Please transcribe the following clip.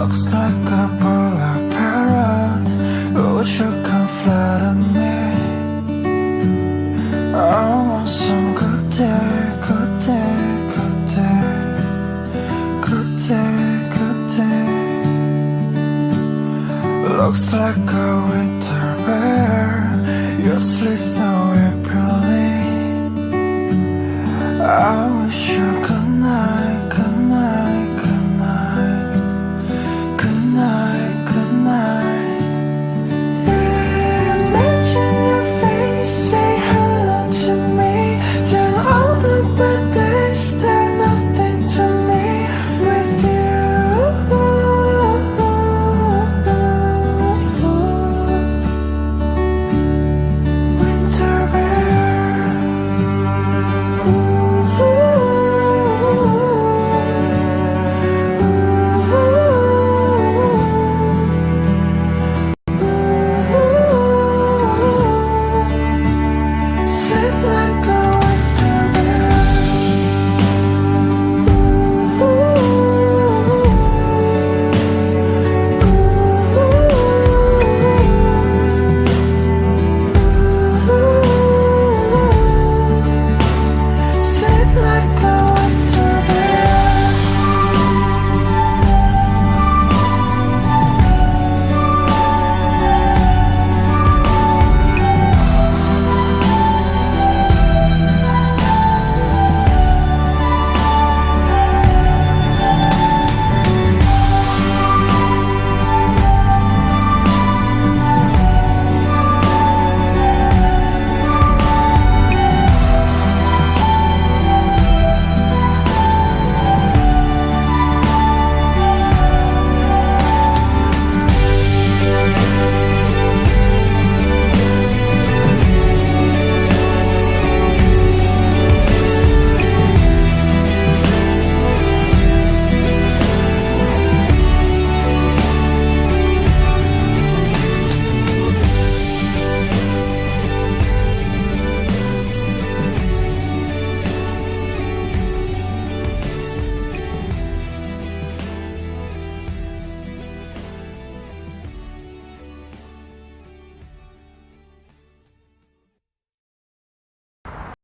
Looks like a polar parrot Would you come fly to me? I want some good day, good day, good day Good day, good day Looks like a winter bear Your sleep so happily. I wish you could.